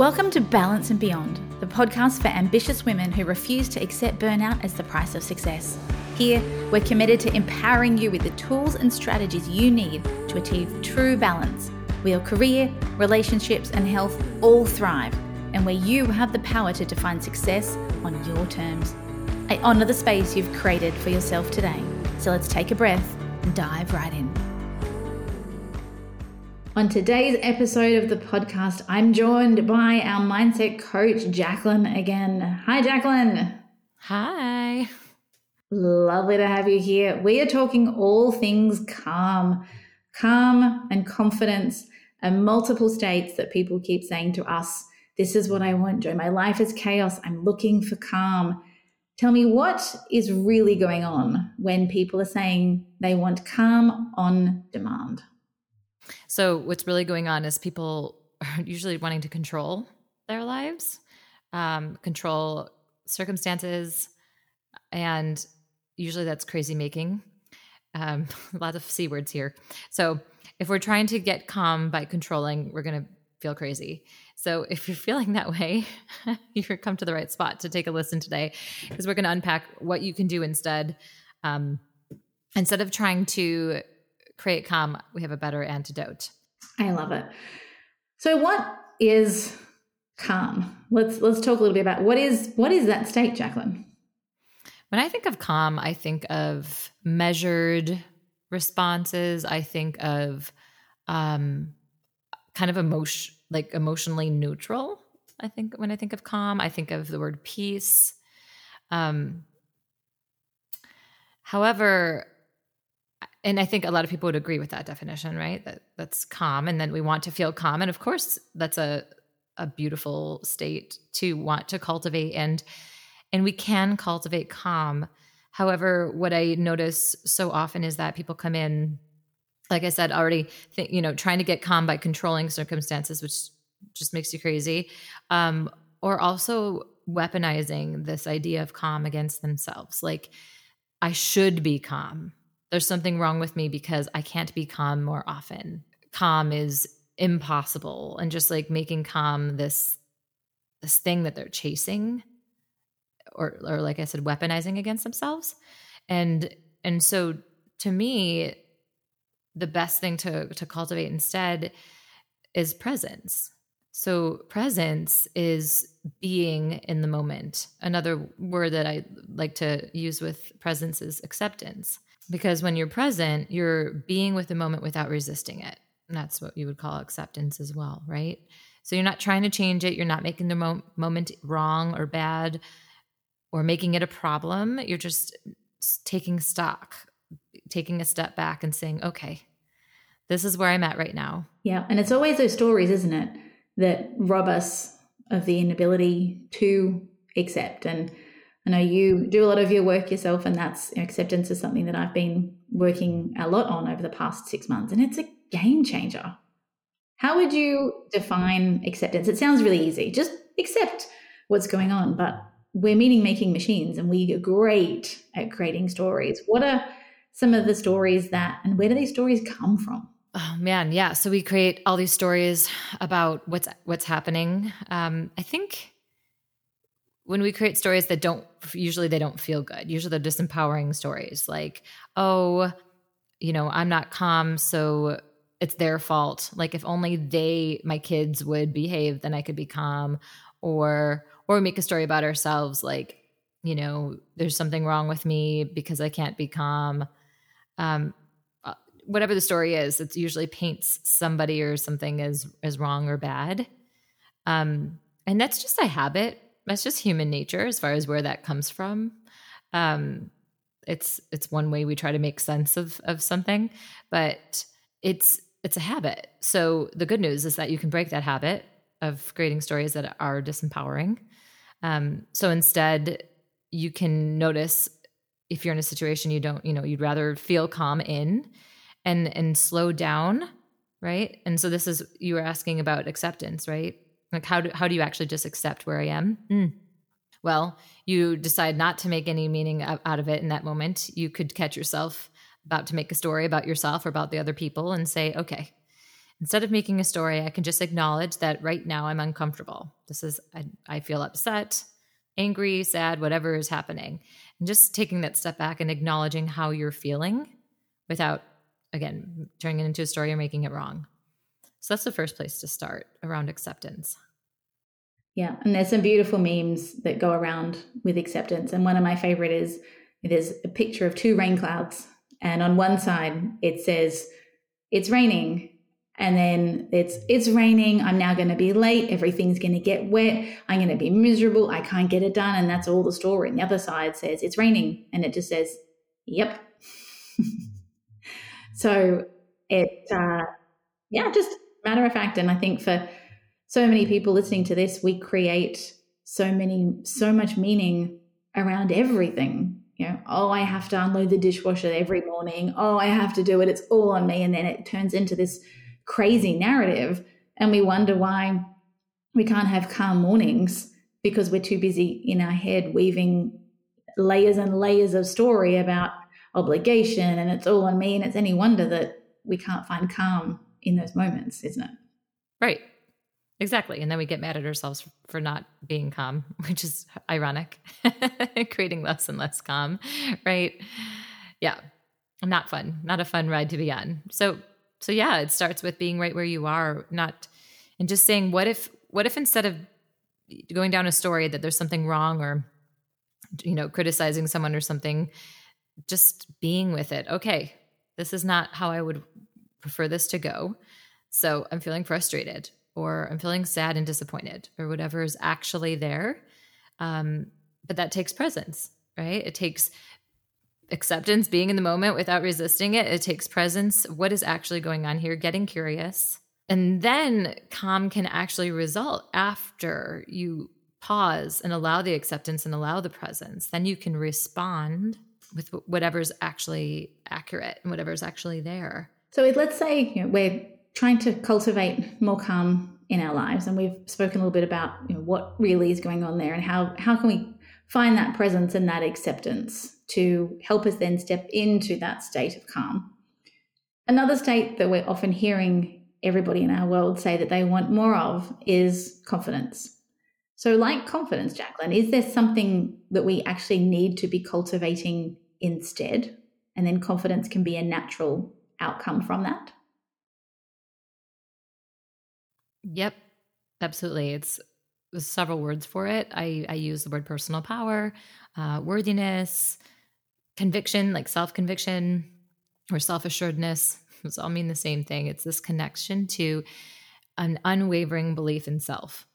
Welcome to Balance and Beyond, the podcast for ambitious women who refuse to accept burnout as the price of success. Here, we're committed to empowering you with the tools and strategies you need to achieve true balance, where your career, relationships, and health all thrive, and where you have the power to define success on your terms. I honour the space you've created for yourself today. So let's take a breath and dive right in. On today's episode of the podcast, I'm joined by our mindset coach, Jaclyn, again. Hi, Jaclyn. Hi. Lovely to have you here. We are talking all things calm, calm and confidence, and multiple states that people keep saying to us, This is what I want, Jo. My life is chaos. I'm looking for calm. Tell me what is really going on when people are saying they want calm on demand? So, what's really going on is people are usually wanting to control their lives, um, control circumstances, and usually that's crazy making. Um, a lot of C words here. So, if we're trying to get calm by controlling, we're going to feel crazy. So, if you're feeling that way, you've come to the right spot to take a listen today because we're going to unpack what you can do instead. Um, instead of trying to create calm, we have a better antidote. I love it. So what is calm? Let's let's talk a little bit about what is what is that state, Jaclyn? When I think of calm, I think of measured responses. I think of um, kind of emotion, like emotionally neutral. I think when I think of calm, I think of the word peace. Um, however, and I think a lot of people would agree with that definition, right? That that's calm, and then we want to feel calm, and of course, that's a a beautiful state to want to cultivate, and and we can cultivate calm. However, what I notice so often is that people come in, like I said already, think, you know, trying to get calm by controlling circumstances, which just makes you crazy, um, or also weaponizing this idea of calm against themselves, like I should be calm there's something wrong with me because I can't be calm more often. Calm is impossible and just like making calm this this thing that they're chasing or or like I said weaponizing against themselves. And and so to me the best thing to to cultivate instead is presence. So presence is being in the moment. Another word that I like to use with presence is acceptance because when you're present, you're being with the moment without resisting it. And that's what you would call acceptance as well, right? So you're not trying to change it. You're not making the mo- moment wrong or bad or making it a problem. You're just taking stock, taking a step back and saying, okay, this is where I'm at right now. Yeah. And it's always those stories, isn't it, that rob us of the inability to accept. And I know you do a lot of your work yourself, and that's acceptance is something that I've been working a lot on over the past six months, and it's a game changer. How would you define acceptance? It sounds really easy. Just accept what's going on, but we're meaning making machines and we are great at creating stories. What are some of the stories that, and where do these stories come from? Oh man, yeah. So we create all these stories about what's what's happening. Um, I think when we create stories that don't usually they don't feel good usually they're disempowering stories like oh you know i'm not calm so it's their fault like if only they my kids would behave then i could be calm or or make a story about ourselves like you know there's something wrong with me because i can't be calm um whatever the story is it usually paints somebody or something as as wrong or bad um and that's just a habit that's just human nature as far as where that comes from. Um, it's it's one way we try to make sense of of something, but it's it's a habit. So the good news is that you can break that habit of creating stories that are disempowering. Um, so instead, you can notice if you're in a situation you don't, you know, you'd rather feel calm in and and slow down, right? And so this is you were asking about acceptance, right? Like how do how do you actually just accept where I am? Mm. Well, you decide not to make any meaning out of it in that moment. You could catch yourself about to make a story about yourself or about the other people and say, okay, Instead of making a story, I can just acknowledge that right now I'm uncomfortable. This is, I, I feel upset, angry, sad, whatever is happening. And just taking that step back and acknowledging how you're feeling without, again, turning it into a story or making it wrong. So that's the first place to start around acceptance. Yeah, and there's some beautiful memes that go around with acceptance. And one of my favorite is there's a picture of two rain clouds. And on one side, it says, It's raining and then it's it's raining i'm now going to be late everything's going to get wet i'm going to be miserable i can't get it done and that's all the story and the other side says it's raining and it just says yep so it uh, yeah just matter of fact and i think for so many people listening to this we create so many so much meaning around everything. You know oh i have to unload the dishwasher every morning. Oh i have to do it. It's all on me. And then it turns into this crazy narrative. And we wonder why we can't have calm mornings because we're too busy in our head weaving layers and layers of story about obligation and it's all on me and it's any wonder that we can't find calm in those moments isn't it? Right. Exactly and then we get mad at ourselves for not being calm which is ironic creating less and less calm right? Yeah not fun not a fun ride to be on. So so yeah, it starts with being right where you are, not and just saying what if what if instead of going down a story that there's something wrong or you know criticizing someone or something just being with it okay this is not how i would prefer this to go so i'm feeling frustrated or i'm feeling sad and disappointed or whatever is actually there um, but that takes presence right it takes acceptance, being in the moment without resisting it. It takes presence. What is actually going on here? Getting curious. And then calm can actually result after you pause and allow the acceptance and allow the presence. Then you can respond with whatever's actually accurate and whatever's actually there. So let's say you know, we're trying to cultivate more calm in our lives, and we've spoken a little bit about you know, what really is going on there and how how can we find that presence and that acceptance to help us then step into that state of calm. Another state that we're often hearing everybody in our world say that they want more of is confidence. So, like confidence, Jaclyn, is there something that we actually need to be cultivating instead? And then confidence can be a natural outcome from that? Yep, absolutely. It's several words for it. I, I use the word personal power, uh, worthiness, conviction, like self conviction or self assuredness. Those all mean the same thing. It's this connection to an unwavering belief in self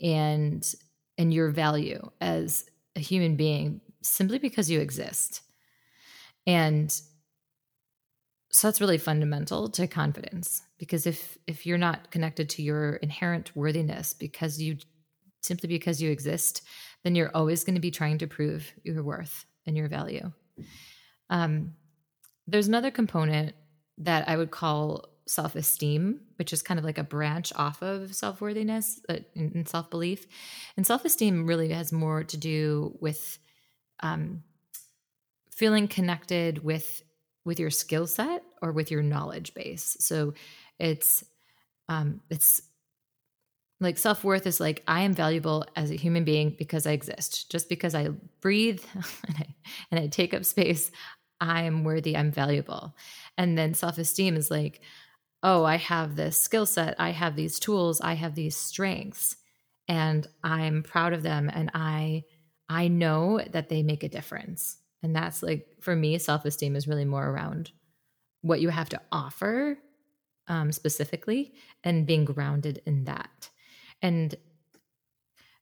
and and your value as a human being simply because you exist. And so that's really fundamental to confidence because if if you're not connected to your inherent worthiness because you simply because you exist then you're always going to be trying to prove your worth and your value. Um, there's another component that I would call self esteem, which is kind of like a branch off of self worthiness uh, and self belief. And self esteem really has more to do with um, feeling connected with with your skill set or with your knowledge base. So it's um, it's like self worth is like, I am valuable as a human being because I exist. Just because I breathe and I, and I take up space, I am worthy, I'm valuable. And then self esteem is like, oh, I have this skill set, I have these tools, I have these strengths, and I'm proud of them. And I, I know that they make a difference. And that's like, for me, self esteem is really more around what you have to offer um, specifically and being grounded in that. And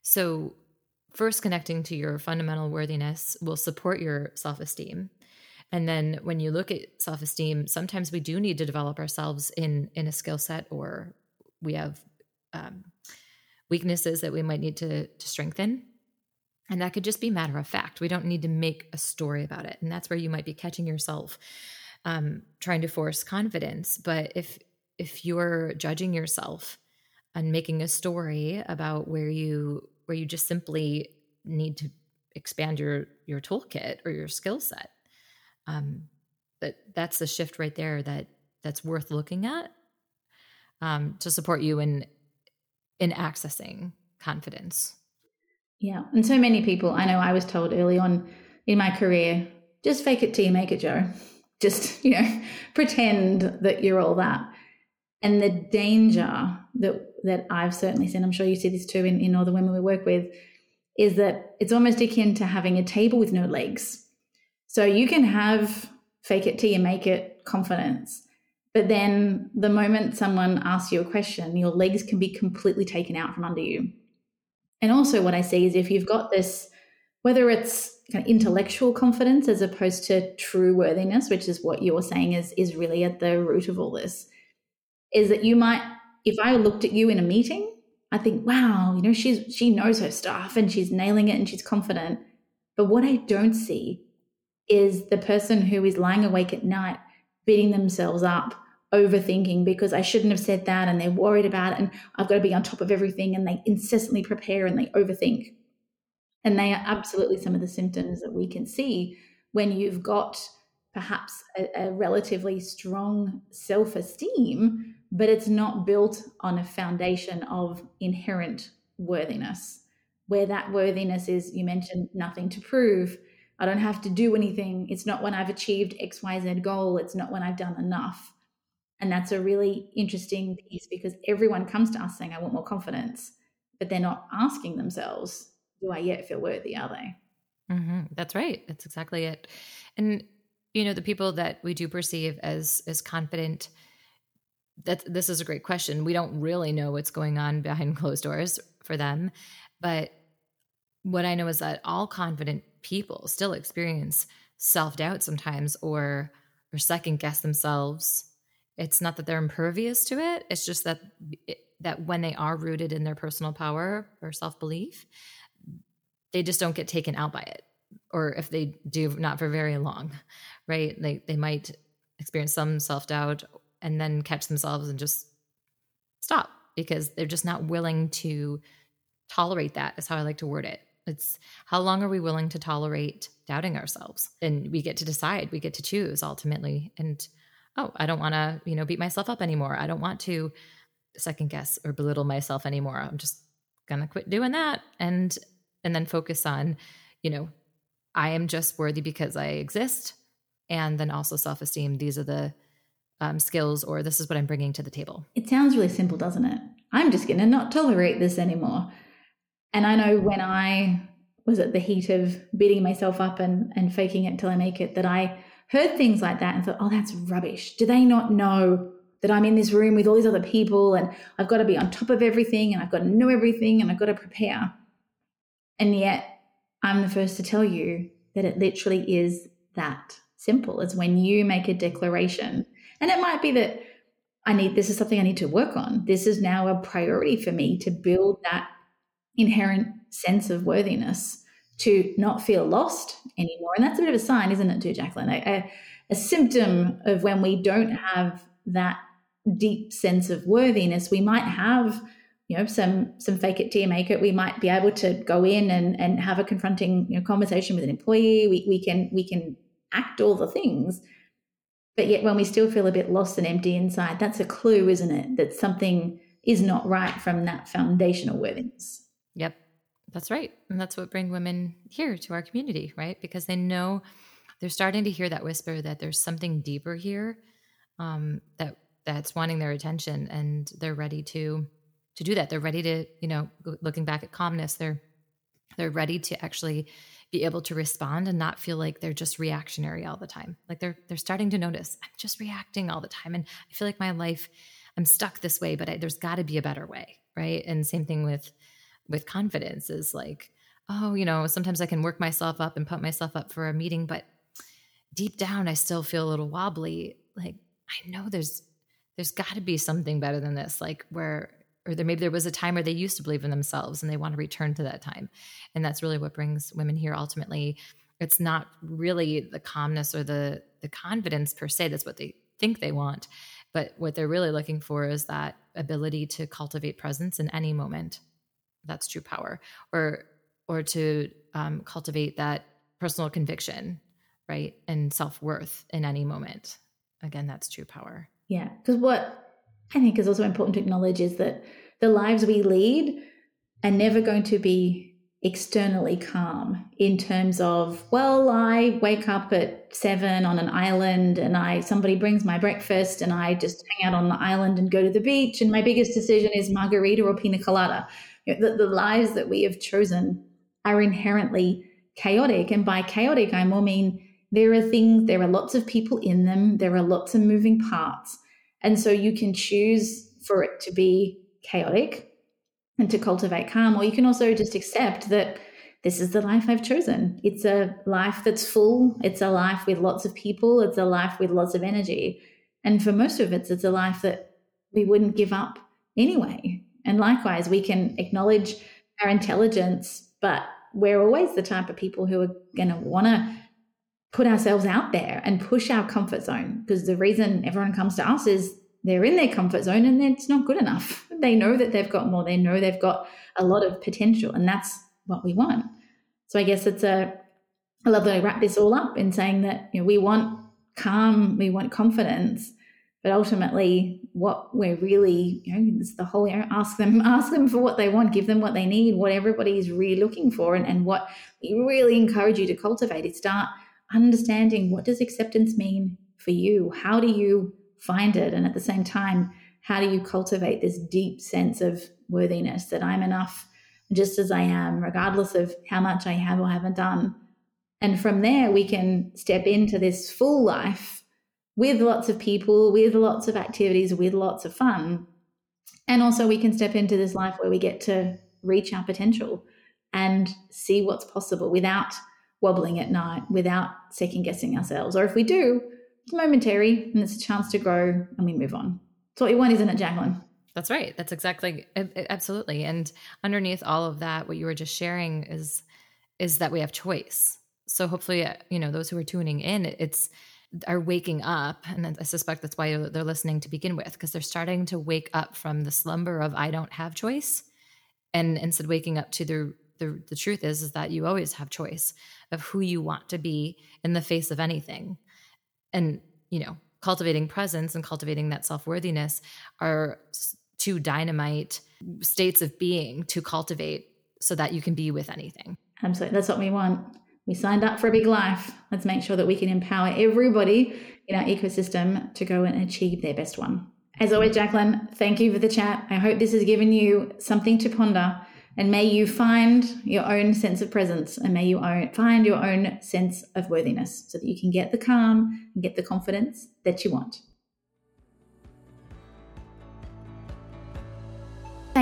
so, first connecting to your fundamental worthiness will support your self esteem. And then when you look at self esteem, sometimes we do need to develop ourselves in in a skill set, or we have um, weaknesses that we might need to to strengthen. And that could just be matter of fact. We don't need to make a story about it. And that's where you might be catching yourself um, trying to force confidence. But if if you're judging yourself and making a story about where you where you just simply need to expand your your toolkit or your skill set um that that's the shift right there that that's worth looking at um, to support you in in accessing confidence. Yeah. And so many people, I know I was told early on in my career, just fake it till you make it, Jo. Just, you know, pretend that you're all that. And the danger that that I've certainly seen, I'm sure you see this too in, in all the women we work with, is that it's almost akin to having a table with no legs. So you can have fake it till you make it confidence. But then the moment someone asks you a question, your legs can be completely taken out from under you. And also, what I see is if you've got this, whether it's kind of intellectual confidence as opposed to true worthiness, which is what you're saying is, is really at the root of all this, is that you might, if I looked at you in a meeting, I think, wow, you know, she's she knows her stuff and she's nailing it and she's confident. But what I don't see is the person who is lying awake at night beating themselves up overthinking because I shouldn't have said that and they're worried about it and I've got to be on top of everything and they incessantly prepare and they overthink. And they are absolutely some of the symptoms that we can see when you've got perhaps a, a relatively strong self esteem, but it's not built on a foundation of inherent worthiness, where that worthiness is, you mentioned, nothing to prove. I don't have to do anything. It's not when I've achieved XYZ goal. It's not when I've done enough. And that's a really interesting piece because everyone comes to us saying, I want more confidence, but they're not asking themselves, do I yet feel worthy? Are they? Mm-hmm. That's right. That's exactly it. And, you know, the people that we do perceive as, as confident, that this is a great question. We don't really know what's going on behind closed doors for them. But what I know is that all confident people still experience self doubt sometimes or, or second guess themselves it's not that they're impervious to it it's just that that when they are rooted in their personal power or self-belief they just don't get taken out by it or if they do not for very long right? They they might experience some self-doubt and then catch themselves and just stop because they're just not willing to tolerate that is how i like to word it. It's how long are we willing to tolerate doubting ourselves? And we get to decide we get to choose ultimately. And oh, I don't want to, you know, beat myself up anymore. I don't want to second guess or belittle myself anymore. I'm just going to quit doing that and and then focus on, you know, I am just worthy because I exist and then also self-esteem. These are the um, skills or this is what I'm bringing to the table. It sounds really simple, doesn't it? I'm just going to not tolerate this anymore. And I know when I was at the heat of beating myself up and, and faking it till I make it that I heard things like that and thought, oh, that's rubbish. Do they not know that I'm in this room with all these other people and I've got to be on top of everything and I've got to know everything and I've got to prepare? And yet, I'm the first to tell you that it literally is that simple. It's when you make a declaration. And it might be that I need this is something I need to work on. This is now a priority for me to build that inherent sense of worthiness to not feel lost anymore. And that's a bit of a sign, isn't it, too, Jaclyn? A, a, a symptom of when we don't have that deep sense of worthiness. We might have, you know, some some fake it till you make it. We might be able to go in and and have a confronting you know, conversation with an employee. We we can we can act all the things. But yet when we still feel a bit lost and empty inside, that's a clue, isn't it? That something is not right from that foundational worthiness. Yep. That's right. And that's what bring women here to our community, right? Because they know they're starting to hear that whisper that there's something deeper here um, that that's wanting their attention and they're ready to to do that. They're ready to, you know, looking back at calmness, they're they're ready to actually be able to respond and not feel like they're just reactionary all the time. Like they're they're starting to notice I'm just reacting all the time and I feel like my life I'm stuck this way, but I, there's got to be a better way, right? And same thing with with confidence is like, oh, you know, sometimes I can work myself up and put myself up for a meeting, but deep down I still feel a little wobbly. Like I know there's there's got to be something better than this, like where or there maybe there was a time where they used to believe in themselves and they want to return to that time. And that's really what brings women here ultimately. It's not really the calmness or the the confidence per se, that's what they think they want. But what they're really looking for is that ability to cultivate presence in any moment that's true power or or to um, cultivate that personal conviction right and self-worth in any moment. Again that's true power. Yeah because what I think is also important to acknowledge is that the lives we lead are never going to be externally calm in terms of well i wake up at seven on an island and i somebody brings my breakfast and i just hang out on the island and go to the beach and my biggest decision is margarita or pina colada the, the lives that we have chosen are inherently chaotic and by chaotic i more mean there are things there are lots of people in them there are lots of moving parts and so you can choose for it to be chaotic and to cultivate calm. Or you can also just accept that this is the life I've chosen. It's a life that's full, it's a life with lots of people, it's a life with lots of energy. And for most of us, it's a life that we wouldn't give up anyway. And likewise, we can acknowledge our intelligence, but we're always the type of people who are going to want to put ourselves out there and push our comfort zone because the reason everyone comes to us is they're in their comfort zone and it's not good enough. They know that they've got more. They know they've got a lot of potential, and that's what we want. So I guess it's a. I love that I wrap this all up in saying that you know we want calm, we want confidence, but ultimately, what we're really you know it's the whole you know, ask them ask them for what they want, give them what they need, what everybody is really looking for, and, and what we really encourage you to cultivate is start understanding what does acceptance mean for you. How do you find it. And at the same time, how do you cultivate this deep sense of worthiness that I'm enough just as I am, regardless of how much I have or haven't done? And from there, we can step into this full life with lots of people, with lots of activities, with lots of fun. And also, we can step into this life where we get to reach our potential and see what's possible without wobbling at night, without second guessing ourselves. Or if we do, it's momentary and it's a chance to grow and we move on. It's what you want, isn't it, Jaclyn? That's right. That's exactly absolutely. And underneath all of that, what you were just sharing is is that we have choice. So hopefully, uh, you know, those who are tuning in, it's are waking up, and I suspect that's why they're listening to begin with, because they're starting to wake up from the slumber of I don't have choice, and instead waking up to the the, the truth is is that you always have choice of who you want to be in the face of anything. And you know cultivating presence and cultivating that self-worthiness are two dynamite states of being to cultivate so that you can be with anything. Absolutely. That's what we want we signed up for a big life. Let's make sure that we can empower everybody in our ecosystem to go and achieve their best one. As always jaclyn thank you for the chat. I hope this has given you something to ponder and may you find your own sense of presence and may you find your own sense of worthiness so that you can get the calm and get the confidence that you want.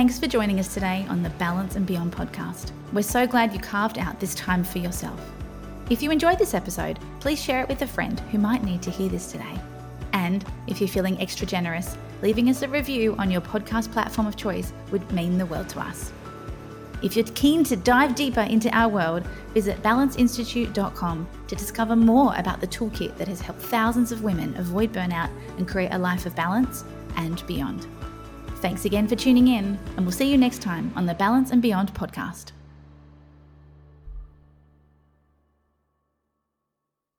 Thanks for joining us today on the Balance and Beyond podcast. We're so glad you carved out this time for yourself. If you enjoyed this episode, please share it with a friend who might need to hear this today. And if you're feeling extra generous, leaving us a review on your podcast platform of choice would mean the world to us. If you're keen to dive deeper into our world, visit balanceinstitute.com to discover more about the toolkit that has helped thousands of women avoid burnout and create a life of balance and beyond. Thanks again for tuning in, and we'll see you next time on the Balance and Beyond podcast.